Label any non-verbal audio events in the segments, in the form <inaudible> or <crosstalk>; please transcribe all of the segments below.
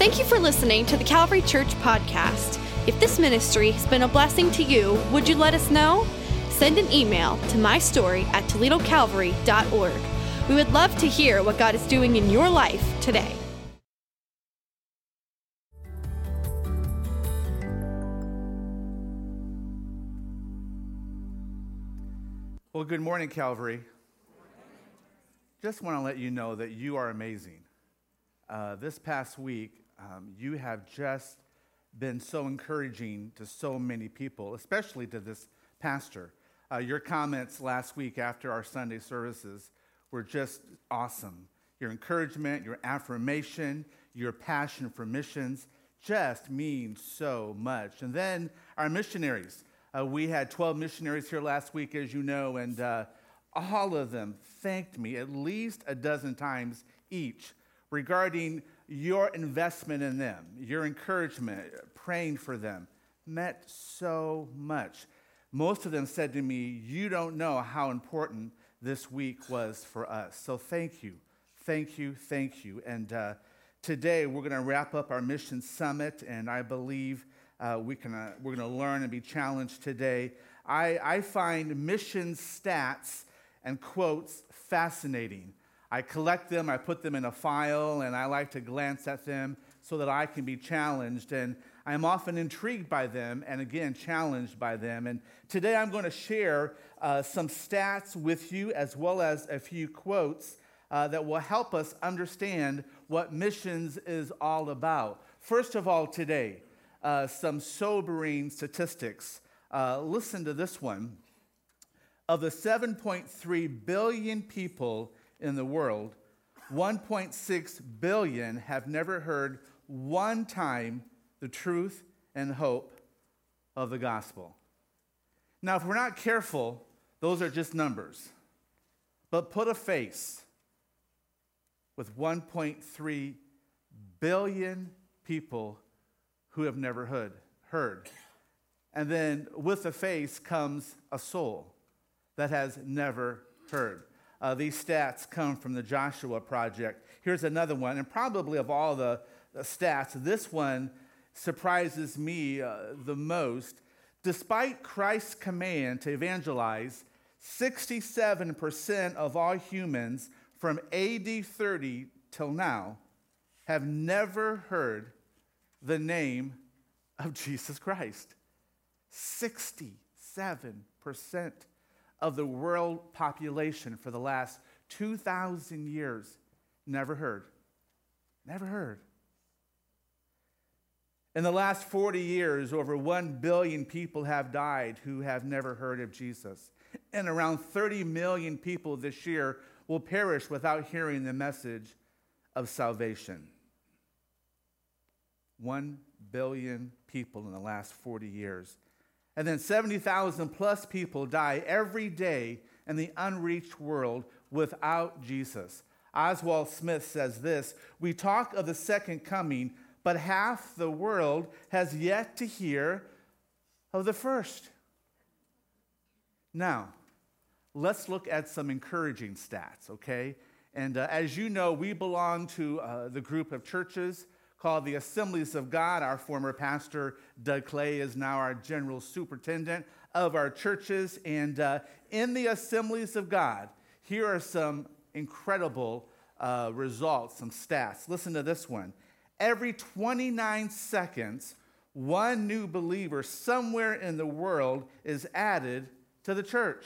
Thank you for listening to the Calvary Church podcast. If this ministry has been a blessing to you, would you let us know? Send an email to mystory at toledocalvary.org. We would love to hear what God is doing in your life today. Well, good morning, Calvary. Just want to let you know that you are amazing. Uh, this past week, um, you have just been so encouraging to so many people, especially to this pastor. Uh, your comments last week after our Sunday services were just awesome. Your encouragement, your affirmation, your passion for missions just means so much. And then our missionaries. Uh, we had 12 missionaries here last week, as you know, and uh, all of them thanked me at least a dozen times each regarding your investment in them, your encouragement, praying for them, meant so much. Most of them said to me, You don't know how important this week was for us. So thank you, thank you, thank you. And uh, today we're going to wrap up our mission summit, and I believe uh, we can, uh, we're going to learn and be challenged today. I, I find mission stats and quotes fascinating. I collect them, I put them in a file, and I like to glance at them so that I can be challenged. And I'm often intrigued by them and again challenged by them. And today I'm going to share uh, some stats with you as well as a few quotes uh, that will help us understand what missions is all about. First of all, today, uh, some sobering statistics. Uh, listen to this one. Of the 7.3 billion people in the world, 1.6 billion have never heard one time the truth and hope of the gospel. Now, if we're not careful, those are just numbers. But put a face with 1.3 billion people who have never heard. heard. And then with a face comes a soul that has never heard. Uh, these stats come from the Joshua Project. Here's another one, and probably of all the, the stats, this one surprises me uh, the most. Despite Christ's command to evangelize, 67% of all humans from AD 30 till now have never heard the name of Jesus Christ. 67% of the world population for the last 2,000 years never heard. Never heard. In the last 40 years, over 1 billion people have died who have never heard of Jesus. And around 30 million people this year will perish without hearing the message of salvation. 1 billion people in the last 40 years. And then 70,000 plus people die every day in the unreached world without Jesus. Oswald Smith says this We talk of the second coming, but half the world has yet to hear of the first. Now, let's look at some encouraging stats, okay? And uh, as you know, we belong to uh, the group of churches called the Assemblies of God. Our former pastor, Doug Clay, is now our general superintendent of our churches. And uh, in the Assemblies of God, here are some incredible uh, results, some stats. Listen to this one. Every 29 seconds, one new believer somewhere in the world is added to the church.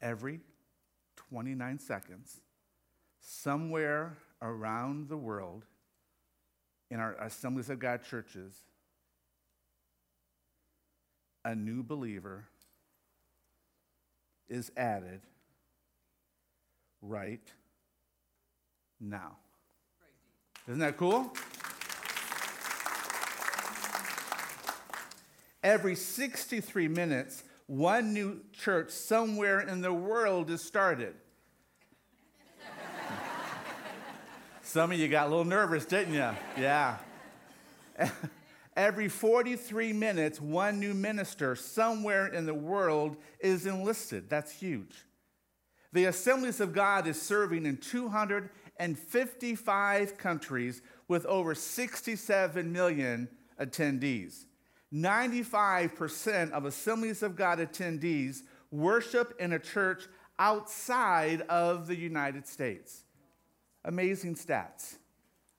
Every 29 seconds, somewhere around the world, in our Assemblies of God churches, a new believer is added right now. Isn't that cool? Every 63 minutes, one new church somewhere in the world is started. Some of you got a little nervous, didn't you? Yeah. <laughs> Every 43 minutes, one new minister somewhere in the world is enlisted. That's huge. The Assemblies of God is serving in 255 countries with over 67 million attendees. 95% of Assemblies of God attendees worship in a church outside of the United States. Amazing stats.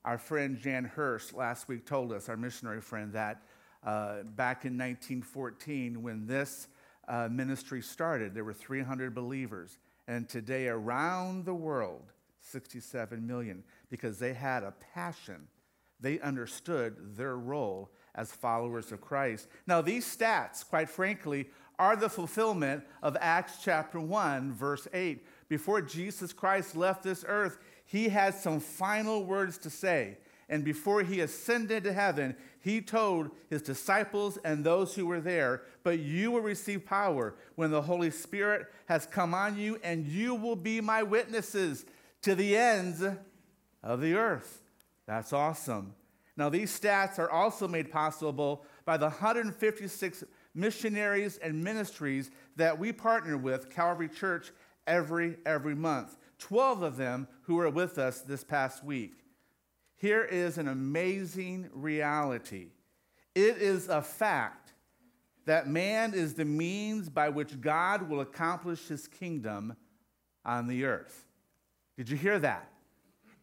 Our friend Jan Hirsch last week told us, our missionary friend, that uh, back in 1914, when this uh, ministry started, there were 300 believers. And today, around the world, 67 million, because they had a passion. They understood their role as followers of Christ. Now, these stats, quite frankly, are the fulfillment of Acts chapter 1, verse 8. Before Jesus Christ left this earth, he had some final words to say. And before he ascended to heaven, he told his disciples and those who were there, But you will receive power when the Holy Spirit has come on you, and you will be my witnesses to the ends of the earth. That's awesome. Now, these stats are also made possible by the 156 missionaries and ministries that we partner with, Calvary Church, every, every month. 12 of them who were with us this past week. Here is an amazing reality it is a fact that man is the means by which God will accomplish his kingdom on the earth. Did you hear that?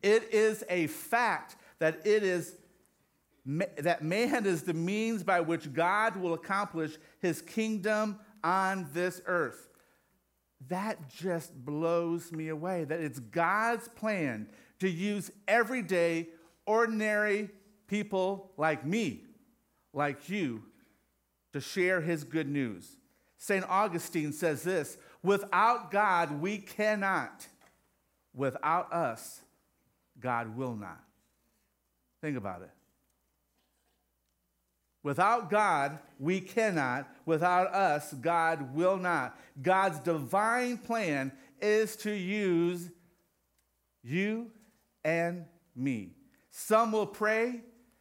It is a fact that it is that man is the means by which God will accomplish his kingdom on this earth that just blows me away. That it's God's plan to use everyday, ordinary people like me, like you, to share his good news. St. Augustine says this without God, we cannot. Without us, God will not. Think about it. Without God, we cannot. Without us, God will not. God's divine plan is to use you and me. Some will pray,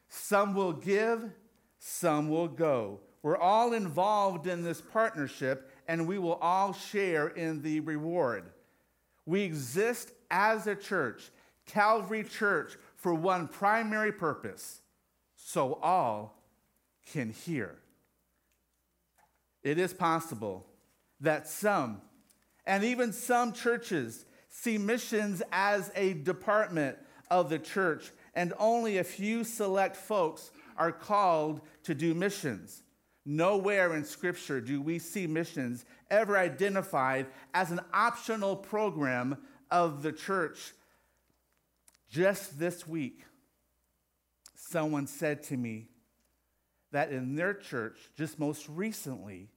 some will give, some will go. We're all involved in this partnership, and we will all share in the reward. We exist as a church, Calvary Church, for one primary purpose so all can hear. It is possible that some, and even some churches, see missions as a department of the church, and only a few select folks are called to do missions. Nowhere in Scripture do we see missions ever identified as an optional program of the church. Just this week, someone said to me, that in their church, just most recently,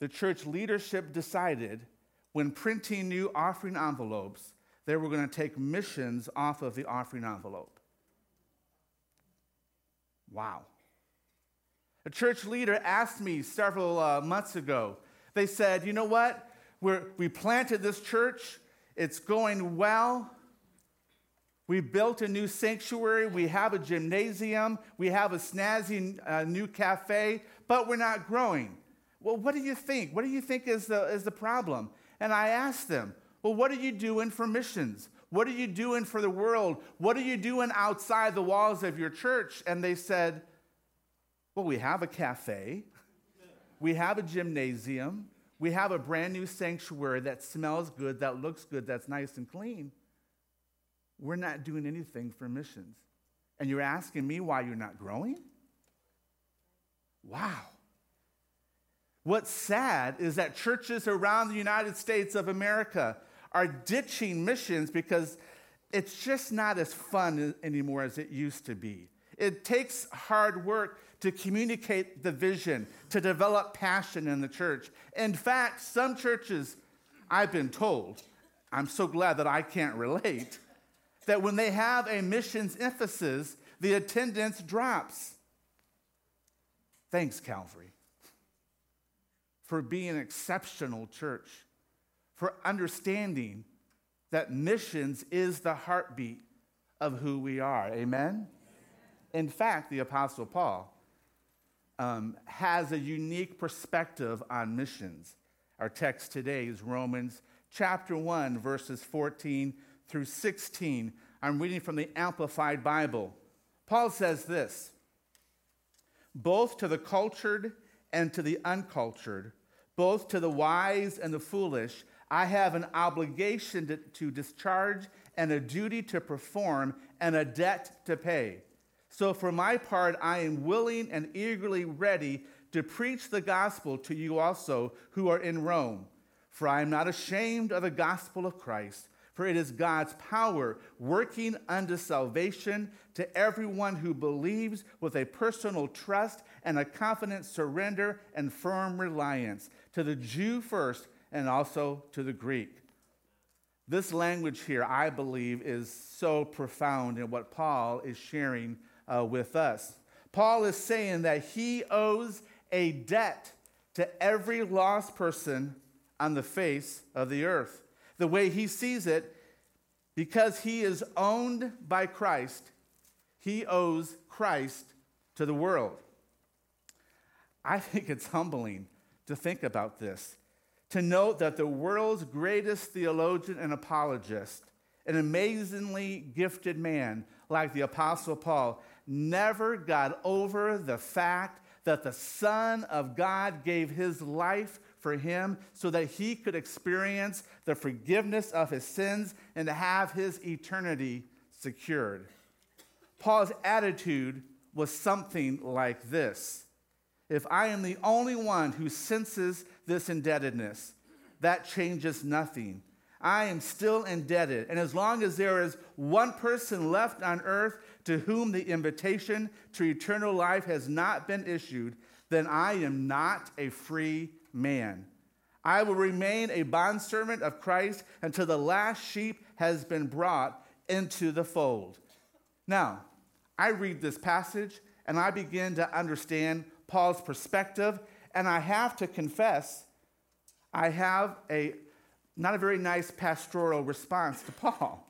the church leadership decided when printing new offering envelopes, they were going to take missions off of the offering envelope. Wow. A church leader asked me several uh, months ago, they said, you know what? We're, we planted this church, it's going well, we built a new sanctuary. We have a gymnasium. We have a snazzy uh, new cafe, but we're not growing. Well, what do you think? What do you think is the, is the problem? And I asked them, Well, what are you doing for missions? What are you doing for the world? What are you doing outside the walls of your church? And they said, Well, we have a cafe, we have a gymnasium, we have a brand new sanctuary that smells good, that looks good, that's nice and clean we're not doing anything for missions. And you're asking me why you're not growing? Wow. What's sad is that churches around the United States of America are ditching missions because it's just not as fun anymore as it used to be. It takes hard work to communicate the vision, to develop passion in the church. In fact, some churches, I've been told, I'm so glad that I can't relate, that when they have a missions emphasis, the attendance drops. Thanks, Calvary, for being an exceptional church, for understanding that missions is the heartbeat of who we are. Amen? In fact, the Apostle Paul um, has a unique perspective on missions. Our text today is Romans chapter 1, verses 14 through 16. I'm reading from the Amplified Bible. Paul says this both to the cultured and to the uncultured, both to the wise and the foolish, I have an obligation to, to, discharge and a duty to perform and a debt to pay. So, for my part, I am willing and eagerly ready to preach the gospel to you also who are in Rome. For I am not ashamed of the gospel of Christ for it is God's power working unto salvation to everyone who believes with a personal trust and a confident surrender and firm reliance, to the Jew first and also to the Greek. This language here, I believe, is so profound in what Paul is sharing uh, with us. Paul is saying that he owes a debt to every lost person on the face of the earth the way he sees it, because he is owned by Christ, he owes Christ to the world. I think it's humbling to think about this, to note that the world's greatest theologian and apologist, an amazingly gifted man like the Apostle Paul, never got over the fact that the Son of God gave his life for him so that he could experience the forgiveness of his sins and to have his eternity secured. Paul's attitude was something like this If I am the only one who senses this indebtedness, that changes nothing. I am still indebted. And as long as there is one person left on earth to whom the invitation to eternal life has not been issued, then I am not a free man. I will remain a bondservant of Christ until the last sheep has been brought into the fold. Now, I read this passage and I begin to understand Paul's perspective, and I have to confess, I have a not a very nice pastoral response to Paul.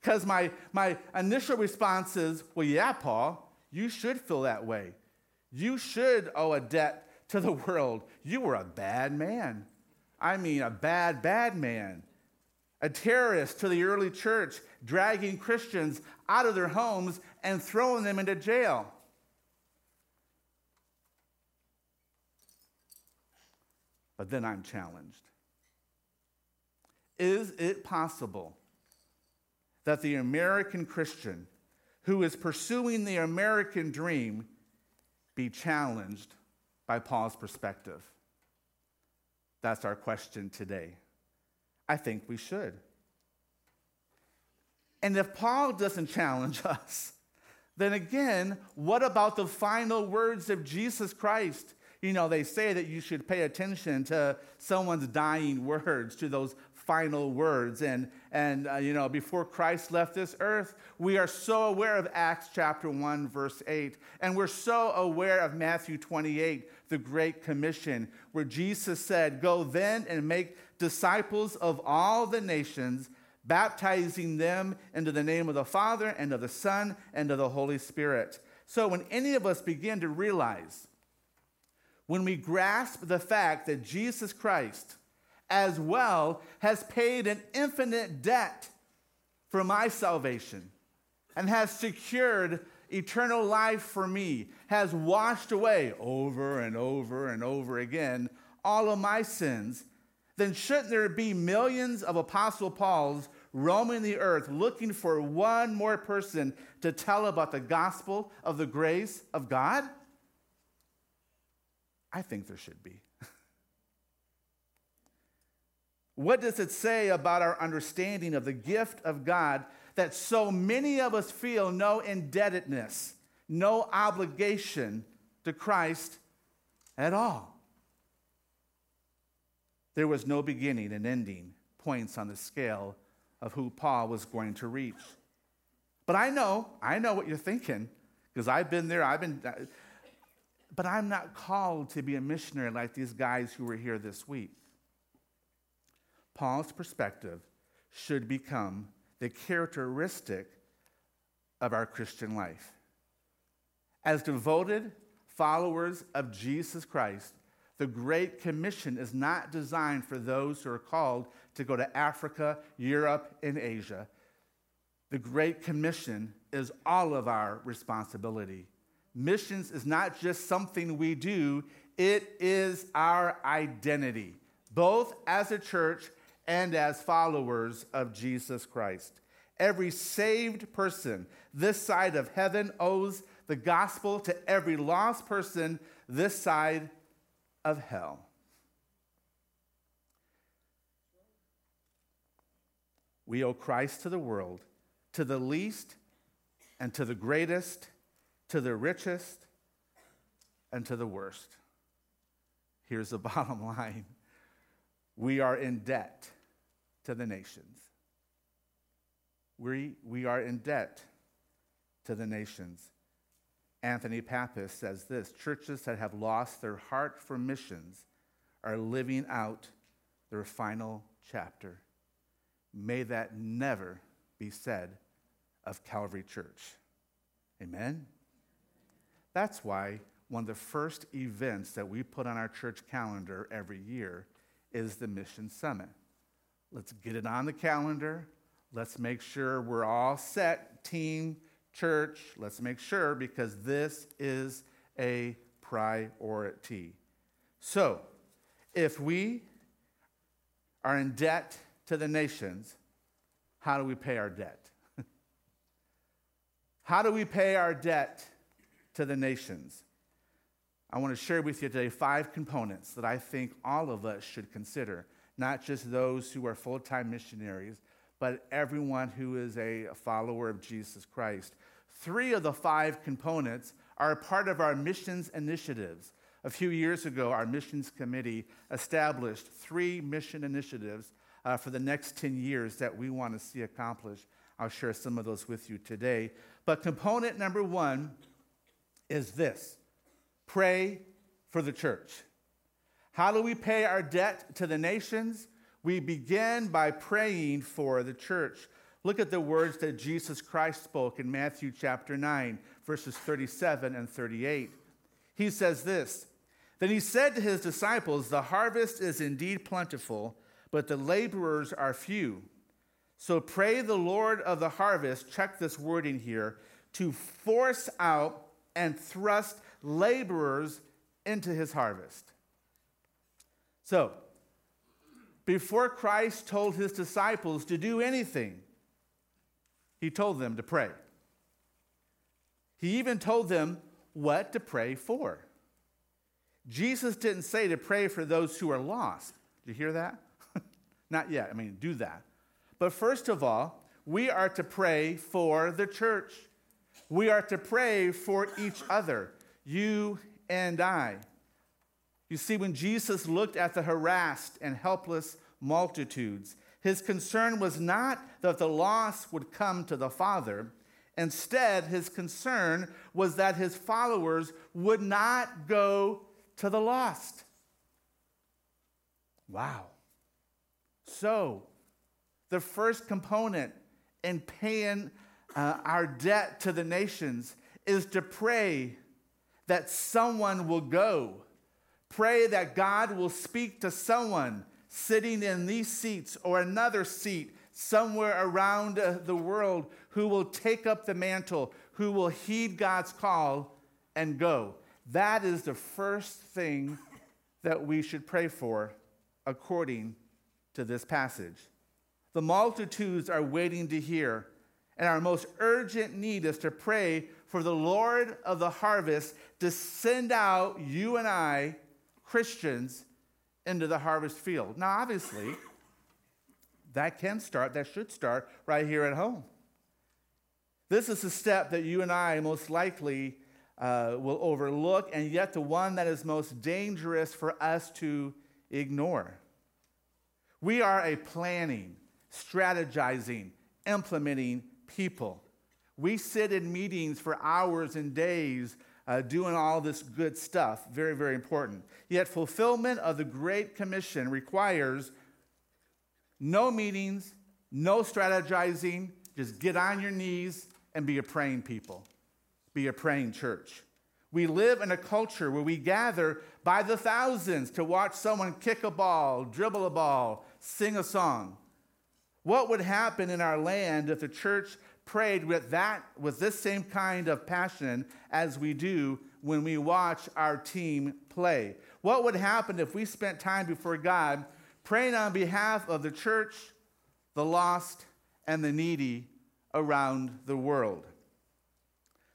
Because my, my initial response is, well, yeah, Paul, you should feel that way. You should owe a debt to the world, you were a bad man. I mean, a bad, bad man. A terrorist to the early church, dragging Christians out of their homes and throwing them into jail. But then I'm challenged. Is it possible that the American Christian who is pursuing the American dream be challenged by Paul's perspective? That's our question today. I think we should. And if Paul doesn't challenge <laughs> us, then again, what about the final words of Jesus Christ? You know, they say that you should pay attention to someone's dying words, to those final words. And, and uh, you know, before Christ left this earth, we are so aware of Acts chapter 1, verse 8. And we're so aware of Matthew 28, the Great Commission, where Jesus said, Go then and make disciples of all the nations, baptizing them into the name of the Father and of the Son and of the Holy Spirit. So when any of us begin to realize, when we grasp the fact that Jesus Christ, as well has paid an infinite debt for my salvation and has secured eternal life for me, has washed away over and over and over again all of my sins, then shouldn't there be millions of Apostle Pauls roaming the earth looking for one more person to tell about the gospel of the grace of God? I think there should be. What does it say about our understanding of the gift of God that so many of us feel no indebtedness, no obligation to Christ at all? There was no beginning and ending points on the scale of who Paul was going to reach. But I know, I know what you're thinking, because I've been there, I've been, but I'm not called to be a missionary like these guys who were here this week. Paul's perspective should become the characteristic of our Christian life. As devoted followers of Jesus Christ, the Great Commission is not designed for those who are called to go to Africa, Europe, and Asia. The Great Commission is all of our responsibility. Missions is not just something we do, it is our identity, both as a church and as followers of Jesus Christ. Every saved person this side of heaven owes the gospel to every lost person this side of hell. We owe Christ to the world, to the least and to the greatest, to the richest and to the worst. Here's the <laughs> bottom line we are in debt to the nations. We, we are in debt to the nations. Anthony Pappas says this churches that have lost their heart for missions are living out their final chapter. May that never be said of Calvary Church. Amen? That's why one of the first events that we put on our church calendar every year is the Mission Summit. Let's get it on the calendar. Let's make sure we're all set, team, church. Let's make sure because this is a priority. So, if we are in debt to the nations, how do we pay our debt? <laughs> how do we pay our debt to the nations? I want to share with you today five components that I think all of us should consider, not just those who are full time missionaries, but everyone who is a follower of Jesus Christ. Three of the five components are part of our missions initiatives. A few years ago, our missions committee established three mission initiatives uh, for the next 10 years that we want to see accomplished. I'll share some of those with you today. But component number one is this pray for the church. How do we pay our debt to the nations? We begin by praying for the church. Look at the words that Jesus Christ spoke in Matthew chapter 9, verses 37 and 38. He says this Then he said to his disciples, The harvest is indeed plentiful, but the laborers are few. So pray the Lord of the harvest, check this wording here, to force out and thrust laborers into his harvest. So, before Christ told his disciples to do anything, he told them to pray. He even told them what to pray for. Jesus didn't say to pray for those who are lost. Did you hear that? <laughs> Not yet. I mean, do that. But first of all, we are to pray for the church. We are to pray for each other, you and I. You see, when Jesus looked at the harassed and helpless multitudes, his concern was not that the lost would come to the Father. Instead, his concern was that his followers would not go to the lost. Wow. So, the first component in paying uh, our debt to the nations is to pray that someone will go. Pray that God will speak to someone sitting in these seats or another seat somewhere around uh, the world who will take up the mantle, who will heed God's call and go. That is the first thing that we should pray for according to this passage. The multitudes are waiting to hear, and our most urgent need is to pray for the Lord of the harvest to send out you and I, Christians, into the harvest field. Now, obviously, that can start, that should start right here at home. This is a step that you and I most likely uh, will overlook, and yet the one that is most dangerous for us to ignore. We are a planning, strategizing, implementing people. We sit in meetings for hours and days uh, doing all this good stuff. Very, very important. Yet, fulfillment of the Great Commission requires no meetings, no strategizing. Just get on your knees and be a praying people, be a praying church. We live in a culture where we gather by the thousands to watch someone kick a ball, dribble a ball, sing a song. What would happen in our land if the church prayed with that with this same kind of passion as we do when we watch our team play? What would happen if we spent time before God praying on behalf of the church, the lost, and the needy around the world?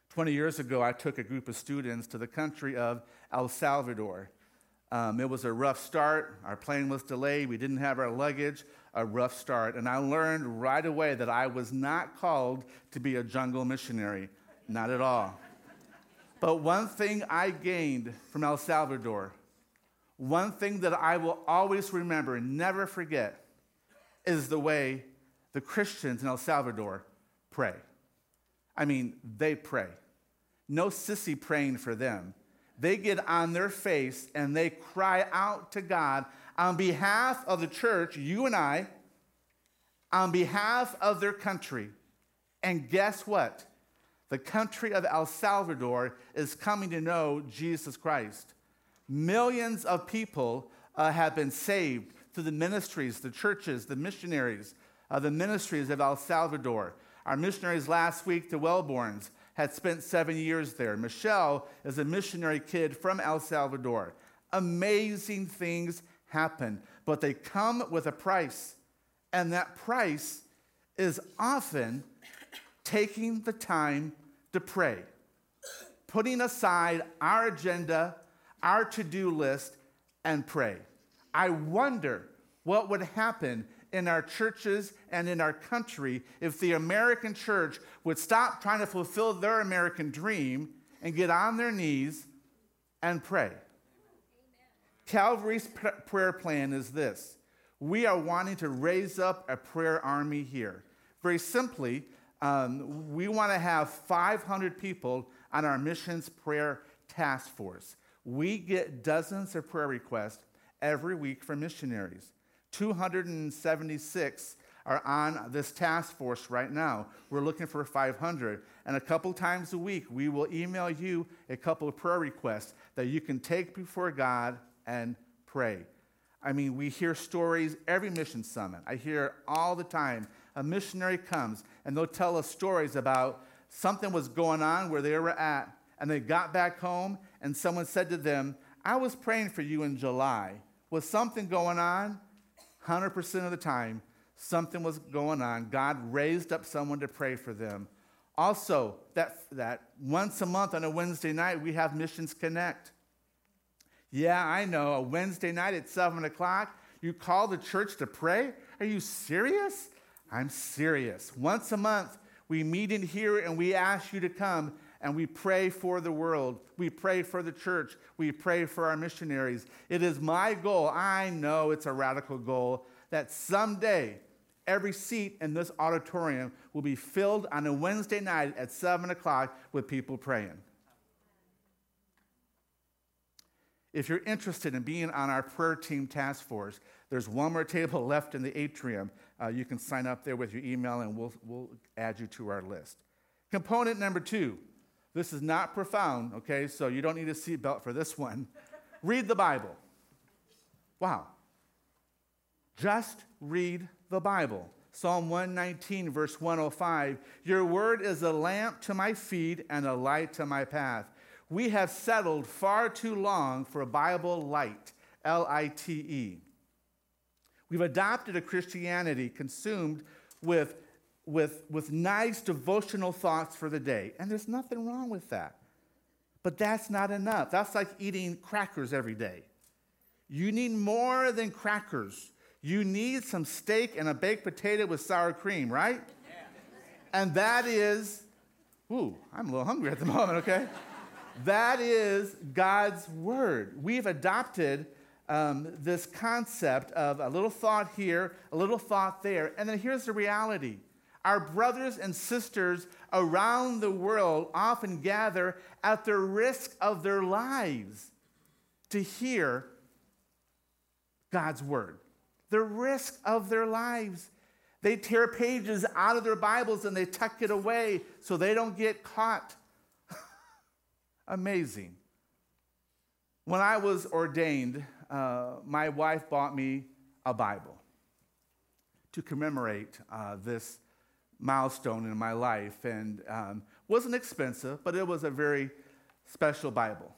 20 years ago, I took a group of students to the country of El Salvador. Um, it was a rough start. Our plane was delayed. We didn't have our luggage. A rough start. And I learned right away that I was not called to be a jungle missionary. Not at all. But one thing I gained from El Salvador, one thing that I will always remember and never forget, is the way the Christians in El Salvador pray. I mean, they pray. No sissy praying for them they get on their face and they cry out to God on behalf of the church, you and I, on behalf of their country. And guess what? The country of El Salvador is coming to know Jesus Christ. Millions of people uh, have been saved through the ministries, the churches, the missionaries, uh, the ministries of El Salvador. Our missionaries last week, the Wellborns, had spent seven years there. Michelle is a missionary kid from El Salvador. Amazing things happen, but they come with a price. And that price is often taking the time to pray, putting aside our agenda, our to do list, and pray. I wonder what would happen in our churches and in our country if the American church would stop trying to fulfill their American dream and get on their knees and pray. Calvary's pr- prayer plan is this we are wanting to raise up a prayer army here. Very simply, um, we want to have 500 people on our missions prayer task force. We get dozens of prayer requests every week from missionaries. 276 are on this task force right now. We're looking for 500. And a couple times a week, we will email you a couple of prayer requests that you can take before God and pray. I mean, we hear stories every mission summit. I hear all the time a missionary comes and they'll tell us stories about something was going on where they were at, and they got back home, and someone said to them, I was praying for you in July. Was something going on? 100% of the time, something was going on. God raised up someone to pray for them. Also, that, that once a month on a Wednesday night, we have Missions Connect. Yeah, I know, a Wednesday night at 7 o'clock, you call the church to pray? Are you serious? I'm serious. Once a month, we meet in here and we ask you to come and we pray for the world. We pray for the church. We pray for our missionaries. It is my goal, I know it's a radical goal, that someday every seat in this auditorium will be filled on a Wednesday night at 7 o'clock with people praying. If you're interested in being on our prayer team task force, there's one more table <laughs> left in the atrium. Uh, you can sign up there with your email and we'll, we'll add you to our list. Component number two this is not profound, okay? So you don't need a seatbelt for this one. <laughs> read the Bible. Wow. Just read the Bible. Psalm 119, verse 105 Your word is a lamp to my feet and a light to my path. We have settled far too long for a Bible light, L I T E. We've adopted a Christianity consumed with with, with nice devotional thoughts for the day. And there's nothing wrong with that. But that's not enough. That's like eating crackers every day. You need more than crackers. You need some steak and a baked potato with sour cream, right? Yeah. And that is, ooh, I'm a little hungry at the moment, okay? That is God's word. We've adopted um, this concept of a little thought here, a little thought there, and then here's the reality our brothers and sisters around the world often gather at the risk of their lives to hear God's word. The risk of their lives. They tear pages out of their Bibles and they tuck it away so they don't get caught. Amazing. When I was ordained, uh, my wife bought me a Bible to commemorate uh, this milestone in my life. And um, wasn't expensive, but it was a very special Bible.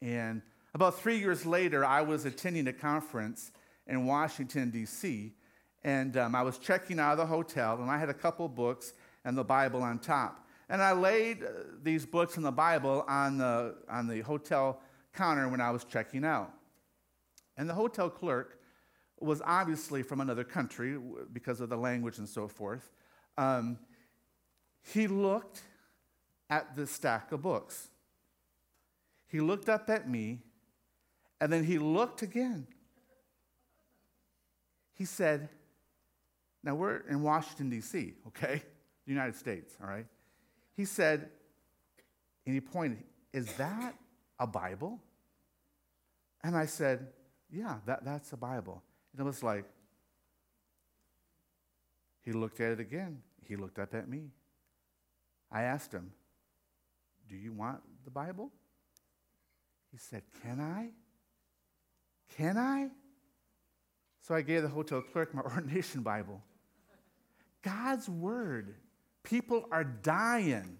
And about three years later, I was attending a conference in Washington, D.C., and um, I was checking out of the hotel, and I had a couple books and the Bible on top. And I laid uh, these books and the Bible on the, on the hotel counter when I was checking out. And the hotel clerk was obviously from another country because of the language and so forth. Um, he looked at the stack of books. He looked up at me, and then he looked again. He said, Now we're in Washington, D.C., okay? The United States, all right? He said, and he pointed, Is that a Bible? And I said, Yeah, that, that's a Bible. And it was like, he looked at it again. He looked up at me. I asked him, Do you want the Bible? He said, Can I? Can I? So I gave the hotel clerk my <laughs> ordination Bible. God's Word People are dying,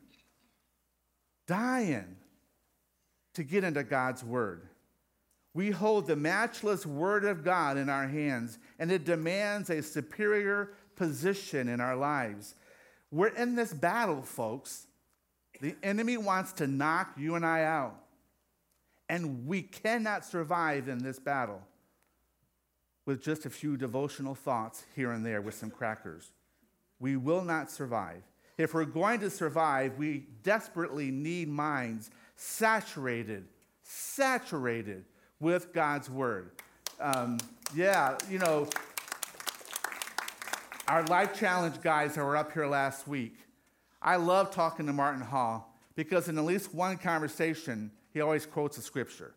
dying to get into God's Word. We hold the matchless Word of God in our hands, and it demands a superior position in our lives. We're in this battle, folks. The enemy wants to knock you and I out, and we cannot survive in this battle with just a few devotional thoughts here and there with some crackers. We will not survive. If we're going to survive, we desperately need minds saturated, saturated with God's Word. Um, yeah, you know, our Life Challenge guys that were up here last week, I love talking to Martin Hall because in at least one conversation, he always quotes a scripture.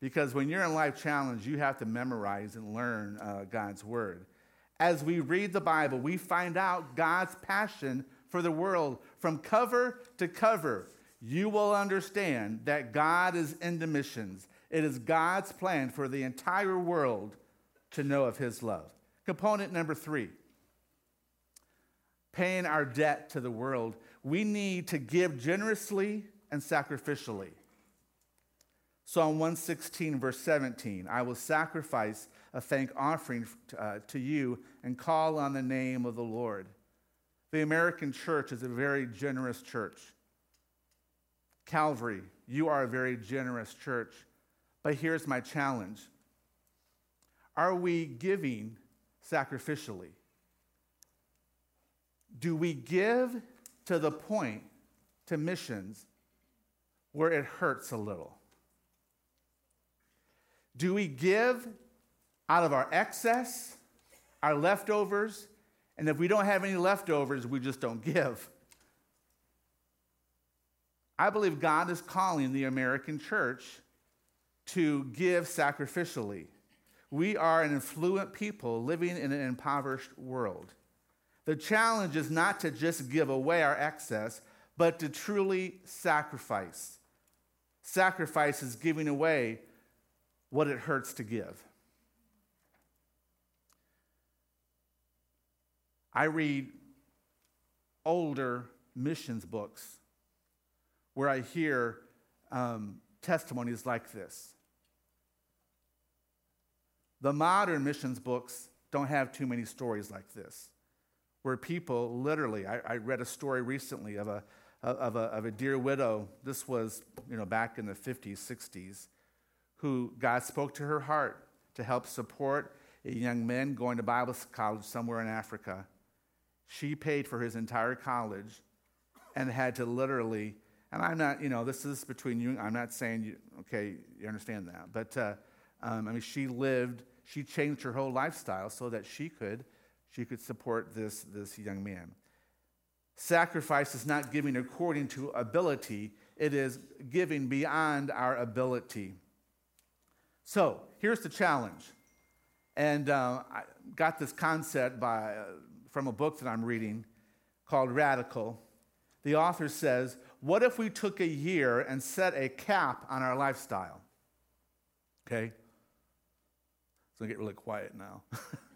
Because when you're in Life Challenge, you have to memorize and learn uh, God's Word. As we read the Bible, we find out God's passion for the world from cover to cover, you will understand that God is in the missions. It is God's plan for the entire world to know of His love. Component number three paying our debt to the world. We need to give generously and sacrificially. Psalm 116, verse 17 I will sacrifice a thank offering uh, to you and call on the name of the Lord. The American church is a very generous church. Calvary, you are a very generous church. But here's my challenge Are we giving sacrificially? Do we give to the point to missions where it hurts a little? Do we give out of our excess, our leftovers, and if we don't have any leftovers, we just don't give. I believe God is calling the American church to give sacrificially. We are an affluent people living in an impoverished world. The challenge is not to just give away our excess, but to truly sacrifice. Sacrifice is giving away what it hurts to give. I read older missions books where I hear um, testimonies like this. The modern missions books don't have too many stories like this, where people literally, I, I read a story recently of a, of, a, of a dear widow, this was you know, back in the 50s, 60s, who God spoke to her heart to help support a young man going to Bible college somewhere in Africa. She paid for his entire college and had to literally, and I'm not, you know, this is between you, I'm not saying, you, okay, you understand that, but uh, um, I mean, she lived, she changed her whole lifestyle so that she could, she could support this, this young man. Sacrifice is not giving according to ability, it is giving beyond our ability. So here's the challenge. And uh, I got this concept by uh, from a book that I'm reading called Radical. The author says, what if we took a year and set a cap on our lifestyle? Okay? It's to get really quiet now.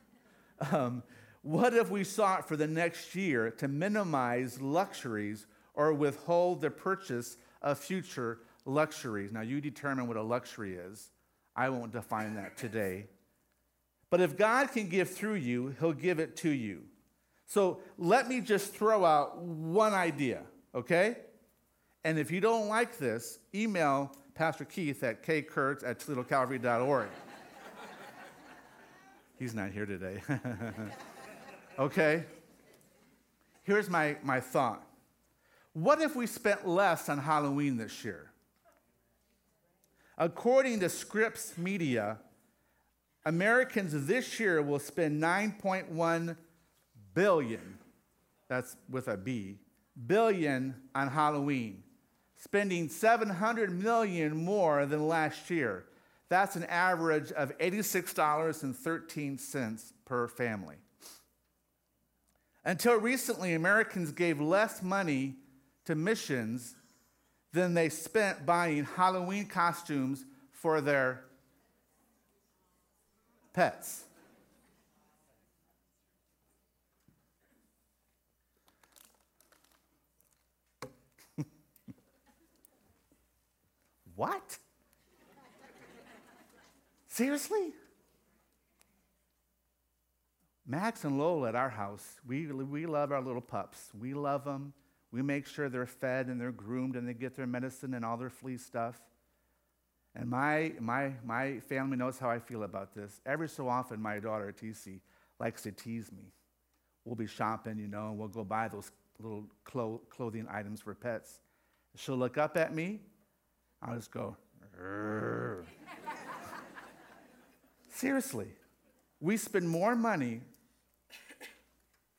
<laughs> um, what if we sought for the next year to minimize luxuries or withhold the purchase of future luxuries? Now, you determine what a luxury is. I won't define that today. But if God can give through you, He'll give it to you. So let me just throw out one idea, okay? And if you don't like this, email Pastor Keith at kkurtz at toledocalvary.org. <laughs> He's not here today. <laughs> okay? Here's my, my thought. What if we spent less on Halloween this year? According to Scripps Media, Americans this year will spend 9.1 billion, that's with a B, billion on Halloween, spending 700 million more than last year. That's an average of $86.13 per family. Until recently, Americans gave less money to missions than they spent buying Halloween costumes for their pets. What? Seriously? Max and Lola at our house, we, we love our little pups. We love them. We make sure they're fed and they're groomed and they get their medicine and all their flea stuff. And my, my, my family knows how I feel about this. Every so often, my daughter, TC, likes to tease me. We'll be shopping, you know, and we'll go buy those little clo- clothing items for pets. She'll look up at me. I'll just go, Seriously, we spend more money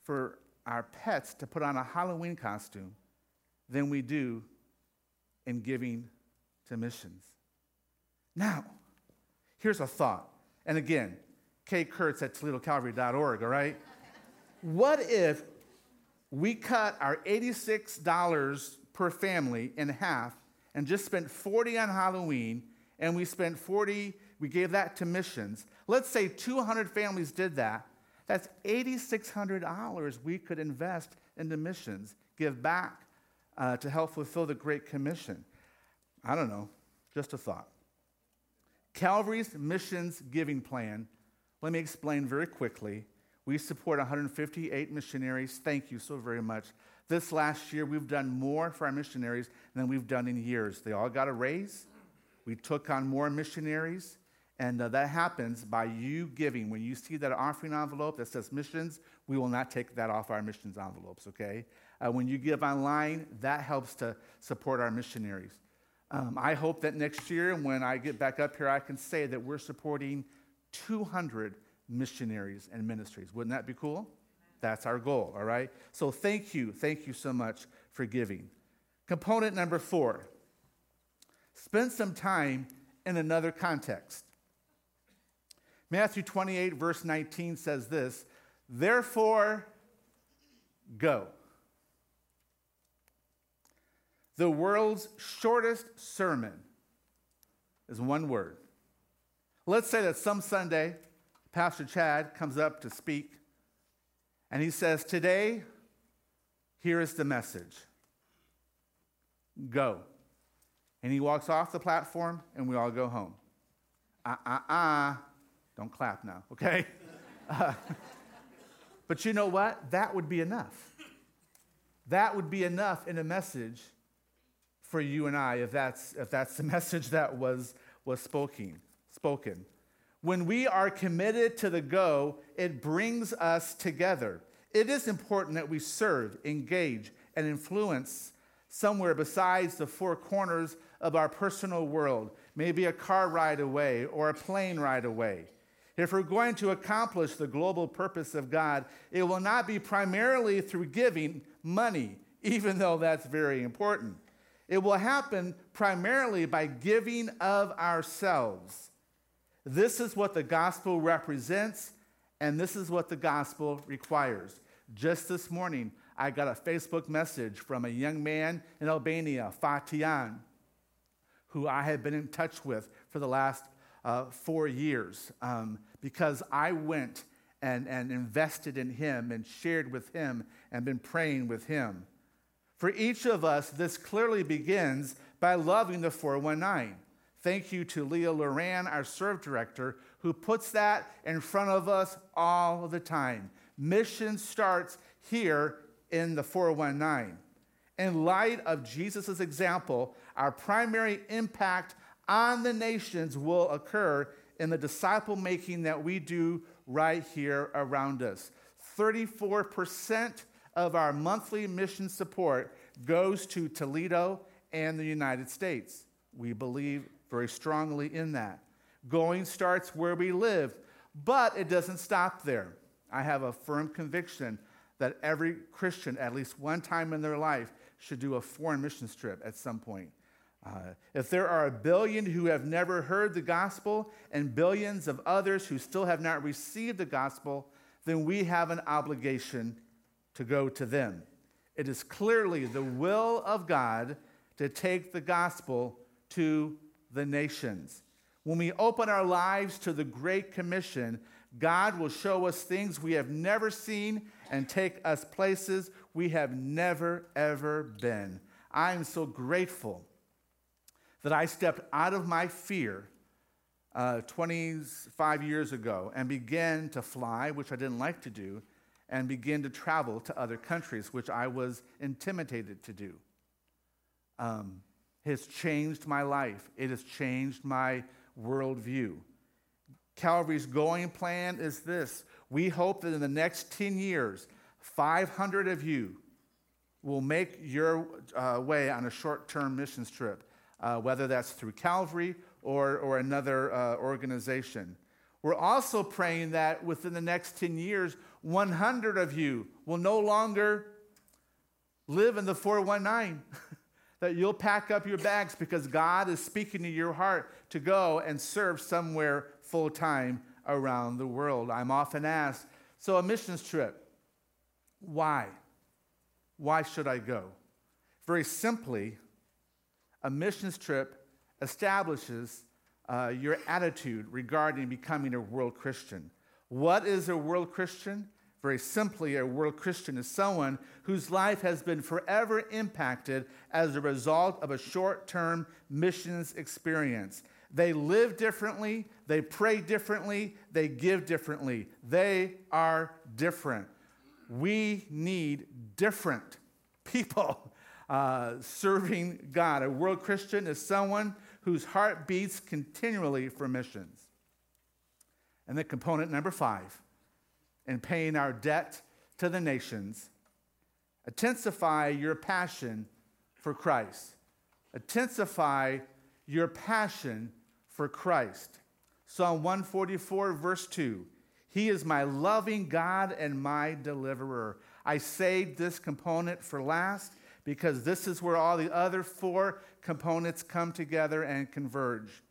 for our pets to put on a Halloween costume than we do in giving to missions. Now, here's a thought. And again, K. Kurtz at ToledoCalvary.org, all right? what if we cut our $86 per family in half and just spent 40 on Halloween and we spent 40, we gave that to missions. Let's say 200 families did that. That's $8,600 we could invest into missions, give back uh, to help fulfill the Great Commission. I don't know, just a thought. Calvary's missions giving plan, let me explain very quickly. We support 158 missionaries. Thank you so very much. This last year, we've done more for our missionaries than we've done in years. They all got a raise. We took on more missionaries. And uh, that happens by you giving. When you see that offering envelope that says missions, we will not take that off our missions envelopes, okay? Uh, when you give online, that helps to support our missionaries. Um, I hope that next year, when I get back up here, I can say that we're supporting 200 missionaries and ministries. Wouldn't that be cool? That's our goal, all right? So thank you. Thank you so much for giving. Component number four spend some time in another context. Matthew 28, verse 19 says this Therefore, go. The world's shortest sermon is one word. Let's say that some Sunday, Pastor Chad comes up to speak, and he says, Today, here is the message go. And he walks off the platform, and we all go home. Uh uh uh. Don't clap now, okay? <laughs> Uh, but you know what? That would be enough. That would be enough in a message for you and I if that's, if that's the <laughs> message that was, was spoken, spoken. When we are committed to the go, it brings us together. It is important that we serve, engage, and influence somewhere besides the four corners of our personal world, maybe a car ride away or a plane ride away. If we're going to accomplish the global purpose of God, it will not be primarily through giving money, <laughs> even though that's very important. It will happen primarily by giving of ourselves. This is what the gospel represents, and this is what the gospel requires. Just this morning, I got a Facebook message from a young man in Albania, Fatian, who I have been in touch with for the last uh, four years um, because I went and, and invested in him and shared with him and been praying with him. For each of us, this clearly begins by loving the 419. Thank you to Leah Loran, our serve director, who puts that in front of us all the time. Mission starts here in the 419. In light of Jesus' example, our primary impact on the nations will occur in the disciple making that we do right here around us. 34% of our monthly mission support goes to Toledo and the United States. We believe very strongly in that. Going starts where we live, but it doesn't stop there. I have a firm conviction that every Christian, at least one time in their life, should do a foreign mission trip at some point. Uh, if there are a billion who have never heard the gospel and billions of others who still have not received the gospel, then we have an obligation to go to them. It is clearly the will of God to take the gospel to the nations. When we open our lives to the Great Commission, God will show us things we have never seen and take us places we have never, ever been. I am so grateful that I stepped out of my fear uh, 25 years ago and began to fly, which I didn't like to do, and begin to travel to other countries, which I was intimidated to do. Um, has changed my life. It has changed my worldview. Calvary's going plan is this. We hope that in the next 10 years, 500 of you will make your uh, way on a short term missions trip uh, whether that's through Calvary or, or another uh, organization. We're also praying that within the next 10 years, 100 of you will no longer live in the 419. <laughs> that you'll pack up your bags because God is speaking to your heart to go and serve somewhere full time around the world. I'm often asked, so a missions trip, why? Why should I go? Very simply, a missions trip establishes uh, your attitude regarding becoming a world Christian. What is a world Christian? Very simply, a world Christian is someone whose life has been forever impacted as a result of a short term missions experience. They live differently, they pray differently, they give differently. They are different. We need different people <laughs> uh, serving God. A world Christian is someone whose heart beats continually for missions. And then component number five, in paying our debt to the nations, intensify your passion for Christ. Intensify your passion for Christ. Psalm 144, verse 2 He is my loving God and my deliverer. I saved this component for last because this is where all the other four components come together and converge.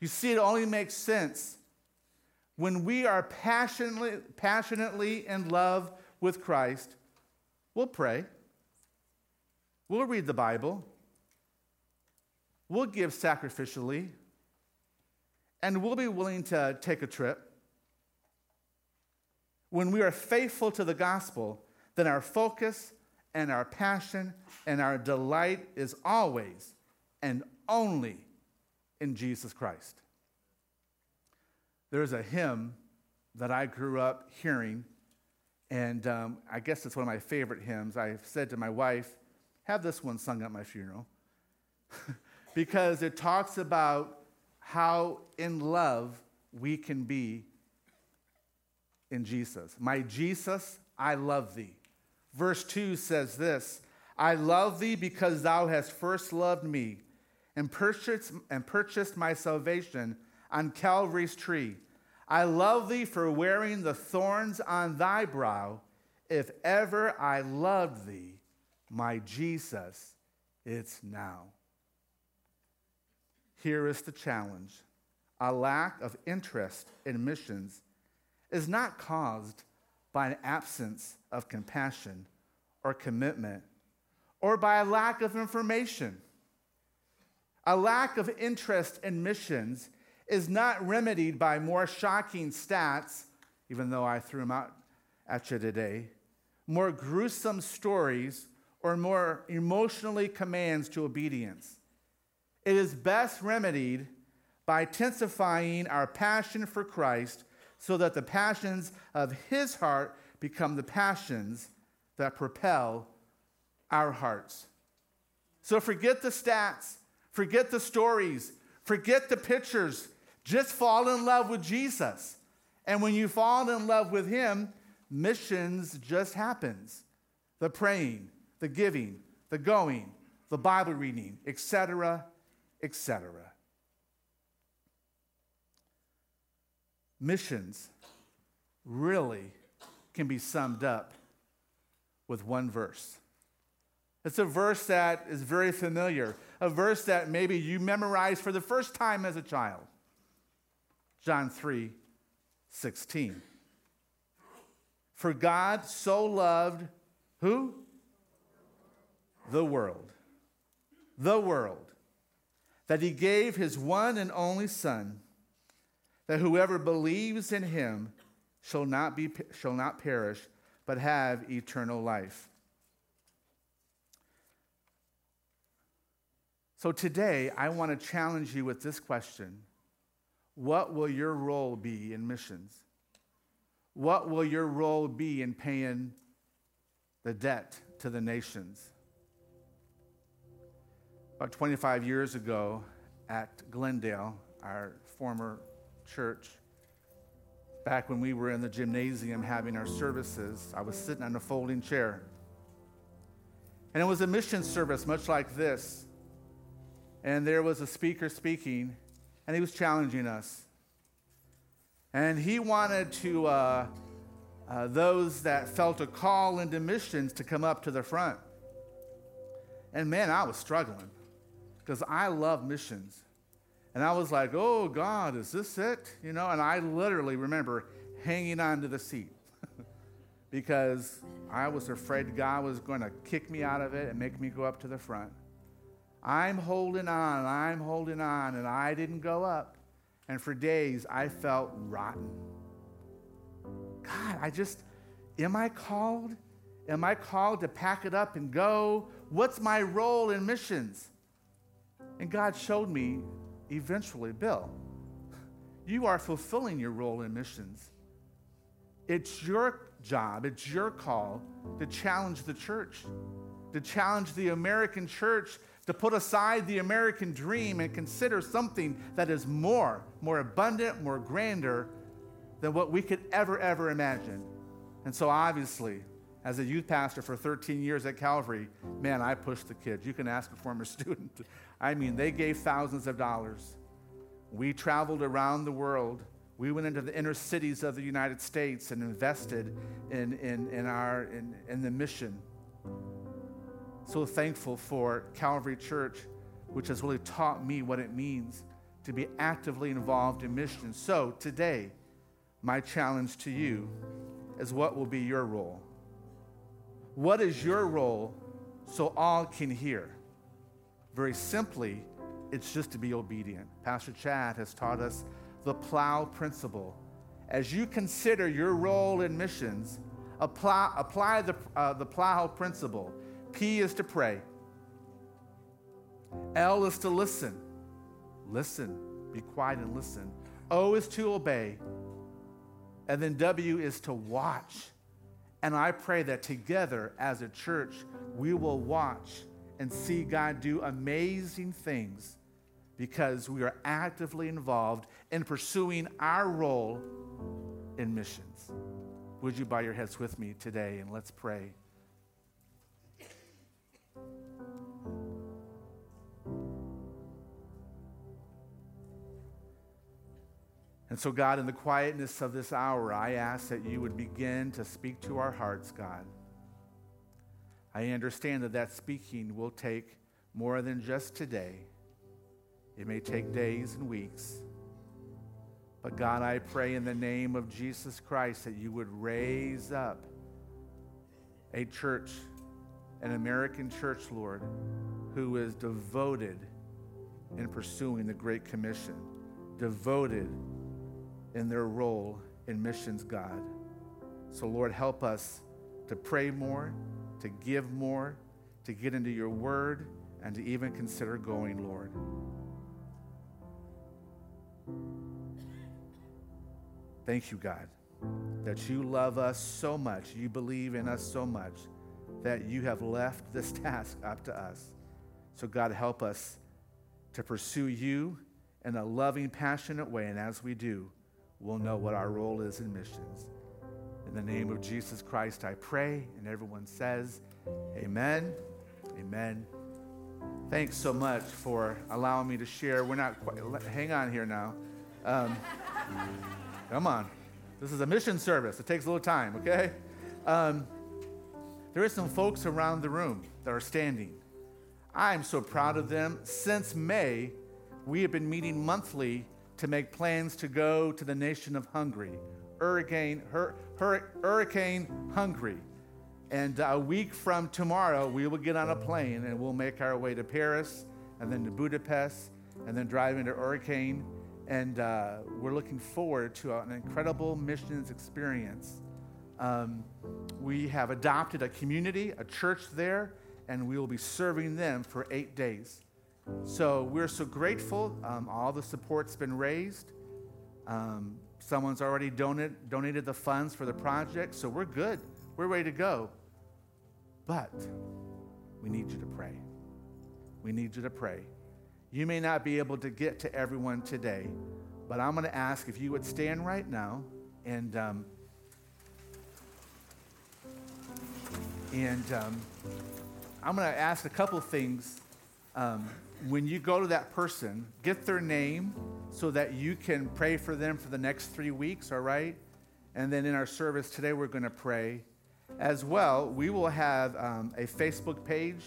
You see, it only makes sense when we are passionately, passionately in love with Christ. We'll pray, we'll read the Bible, we'll give sacrificially, and we'll be willing to take a trip. When we are faithful to the gospel, then our focus and our passion and our delight is always and only in Jesus Christ. There's a hymn that I grew up hearing, and um, I guess it's one of my favorite hymns. I've said to my wife, have this one sung at my funeral, <laughs> because it talks about how in love we can be in Jesus. My Jesus, I love thee. Verse 2 says this I love thee because thou hast first loved me and purchased, and purchased my salvation on Calvary's tree. I love thee for wearing the thorns on thy brow. If ever I loved thee, my Jesus, it's now. Here is the challenge a lack of interest in missions is not caused by an absence of compassion or commitment, or by a lack of information. A lack of interest in missions is not remedied by more shocking stats, even though I threw them out at you today, more gruesome stories, or more emotionally commands to obedience. It is best remedied by intensifying our passion for Christ so that the passions of his heart become the passions that propel our hearts. So forget the stats, forget the stories, forget the pictures. Just fall in love with Jesus. And when you fall in love with him, missions just happens. The praying, the giving, the going, the Bible reading, etc., etc. Missions really can be summed up with one verse. It's a verse that is very familiar, a verse that maybe you memorized for the first time as a child. John 3 16. For God so loved who? The world. The world. That he gave his one and only Son, that whoever believes in him shall not, be, shall not perish, but have eternal life. So today, I want to challenge you with this question What will your role be in missions? What will your role be in paying the debt to the nations? About 25 years ago at Glendale, our former church, back when we were in the gymnasium having our services, I was sitting on a folding chair. And it was a mission service, much like this. And there was a speaker speaking, and he was challenging us. And he wanted to, uh, uh, those that felt a call into missions to come up to the front. And man, I was struggling because I love missions. And I was like, oh, God, is this it? You know, and I literally remember hanging onto the seat <laughs> because I was afraid God was going to kick me out of it and make me go up to the front. I'm holding on, and I'm holding on, and I didn't go up. And for days, I felt rotten. God, I just, am I called? Am I called to pack it up and go? What's my role in missions? And God showed me eventually, Bill, you are fulfilling your role in missions. It's your job, it's your call to challenge the church, to challenge the American church to put aside the American dream and consider something that is more, more abundant, more grander than what we could ever, ever imagine. And so, obviously, as a youth pastor for 13 years at Calvary, man, I pushed the kids. You can ask a former <laughs> student. I mean, they gave thousands of dollars. We traveled around the world. We went into the inner cities of the United States and invested in, in, in, our, in, in the mission. So thankful for Calvary Church, which has really taught me what it means to be actively involved in missions. So today, my challenge to you is what will be your role? What is your role so all can hear? Very simply, it's just to be obedient. Pastor Chad has taught us the plow principle. As you consider your role in missions, apply, apply the, uh, the plow principle. P is to pray, L is to listen. Listen, be quiet and listen. O is to obey. And then W is to watch. And I pray that together as a church, we will watch and see God do amazing things because we are actively involved in pursuing our role in missions. Would you bow your heads with me today and let's pray? And so, God, in the quietness of this hour, I ask that you would begin to speak to our hearts, God. I understand that that speaking will take more than just today, it may take days and weeks. But God, I pray in the name of Jesus Christ that you would raise up a church an American church, Lord, who is devoted in pursuing the Great Commission, devoted in their role in missions, God. So, Lord, help us to pray more, to give more, to get into your word, and to even consider going, Lord. Thank you, God, that you love us so much, you believe in us so much, that you have left this <laughs> task up to us. So, God, help us to pursue you in a loving, passionate way. And as we do, we'll know what our role is in missions. In the name of Jesus Christ, I pray. And everyone says, Amen. Amen. Thanks so much for allowing me to share. We're not quite, hang on here now. Um, come on. This is a mission service. It takes a little time, okay? Um, there are some folks around the room that are standing. I'm so proud of them. Since May, we have been meeting monthly to make plans to go to the nation of Hungary, Hurricane, Hur, Hur, Hurricane Hungary. And a week from tomorrow, we will get on a plane and we'll make our way to Paris and then to Budapest and then drive into Hurricane. And uh, we're looking forward to an incredible missions experience. Um, we have adopted a community, a church there, and we will be serving them for eight days. So we're so grateful. Um, all the support's been raised. Um, someone's already donate, donated the funds for the project, so we're good. We're ready to go. But we need you to pray. We need you to pray. You may not be able to get to everyone today, but I'm going to ask if you would stand right now and um, and um, I'm going to ask a couple things. Um, when you go to that person, get their name so that you can pray for them for the next three weeks, all right? And then in our service today, we're going to pray. As well, we will have um, a Facebook page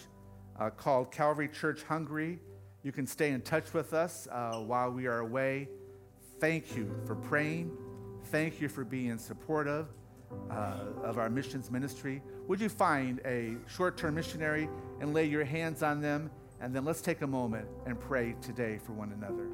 uh, called Calvary Church Hungary. You can stay in touch with us uh, while we are away. Thank you for praying. Thank you for being supportive uh, of our missions ministry. Would you find a short term missionary and lay your hands on them? And then let's take a moment and pray today for one another.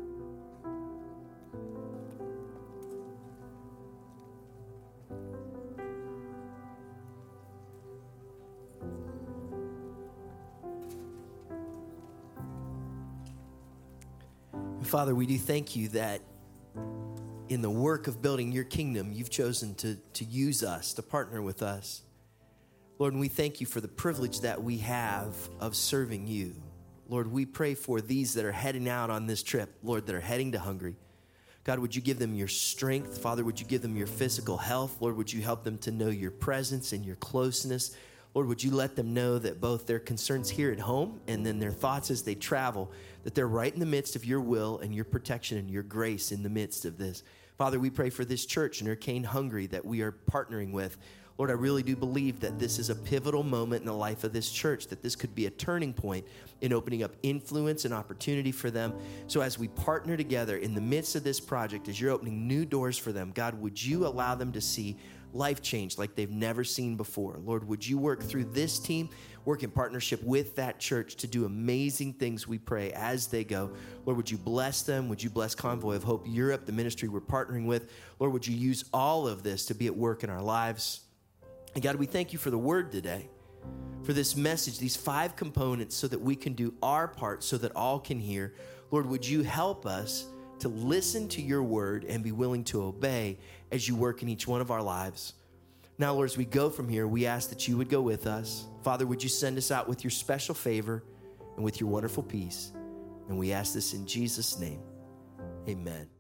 Father, we do thank you that in the work of building your kingdom, you've chosen to, to use us, to partner with us. Lord, and we thank you for the privilege that we have of serving you. Lord, we pray for these that are heading out on this trip, Lord, that are heading to Hungary. God, would you give them your strength? Father, would you give them your physical health? Lord, would you help them to know your presence and your closeness? Lord, would you let them know that both their concerns here at home and then their thoughts as they travel, that they're right in the midst of your will and your protection and your grace in the midst of this. Father, we pray for this church in Hurricane Hungary that we are partnering with. Lord, I really do believe that this is a pivotal moment in the life of this church, that this could be a turning point in opening up influence and opportunity for them. So, as we partner together in the midst of this project, as you're opening new doors for them, God, would you allow them to see life change like they've never seen before? Lord, would you work through this team, work in partnership with that church to do amazing things, we pray, as they go? Lord, would you bless them? Would you bless Convoy of Hope Europe, the ministry we're partnering with? Lord, would you use all of this to be at work in our lives? And God, we thank you for the word today, for this message, these five components, so that we can do our part so that all can hear. Lord, would you help us to listen to your word and be willing to obey as you work in each one of our lives? Now, Lord, as we go from here, we ask that you would go with us. Father, would you send us out with your special favor and with your wonderful peace? And we ask this in Jesus' name. Amen.